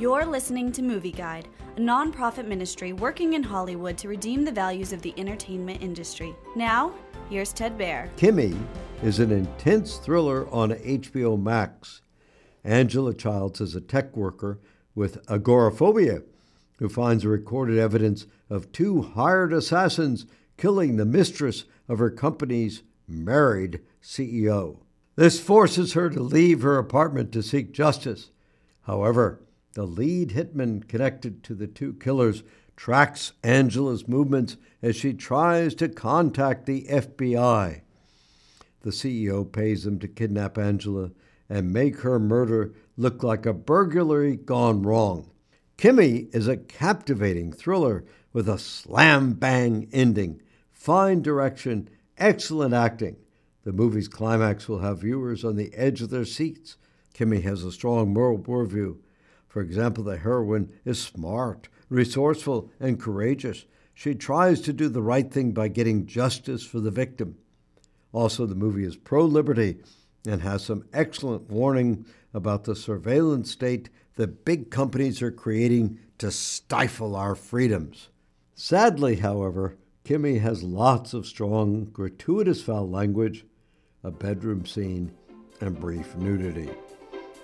You're listening to Movie Guide, a nonprofit ministry working in Hollywood to redeem the values of the entertainment industry. Now, here's Ted Baehr. Kimi is an intense thriller on HBO Max. Angela Childs is a tech worker with agoraphobia who finds recorded evidence of two hired assassins killing the mistress of her company's married CEO. This forces her to leave her apartment to seek justice. However, the lead hitman connected to the two killers tracks Angela's movements as she tries to contact the FBI. The CEO pays them to kidnap Angela and make her murder look like a burglary gone wrong. Kimi is a captivating thriller with a slam bang ending, fine direction, excellent acting. The movie's climax will have viewers on the edge of their seats. Kimi has a strong moral worldview. For example, the heroine is smart, resourceful, and courageous. She tries to do the right thing by getting justice for the victim. Also, the movie is pro liberty and has some excellent warning about the surveillance state that big companies are creating to stifle our freedoms. Sadly, however, Kimi has lots of strong, gratuitous foul language, a bedroom scene, and brief nudity.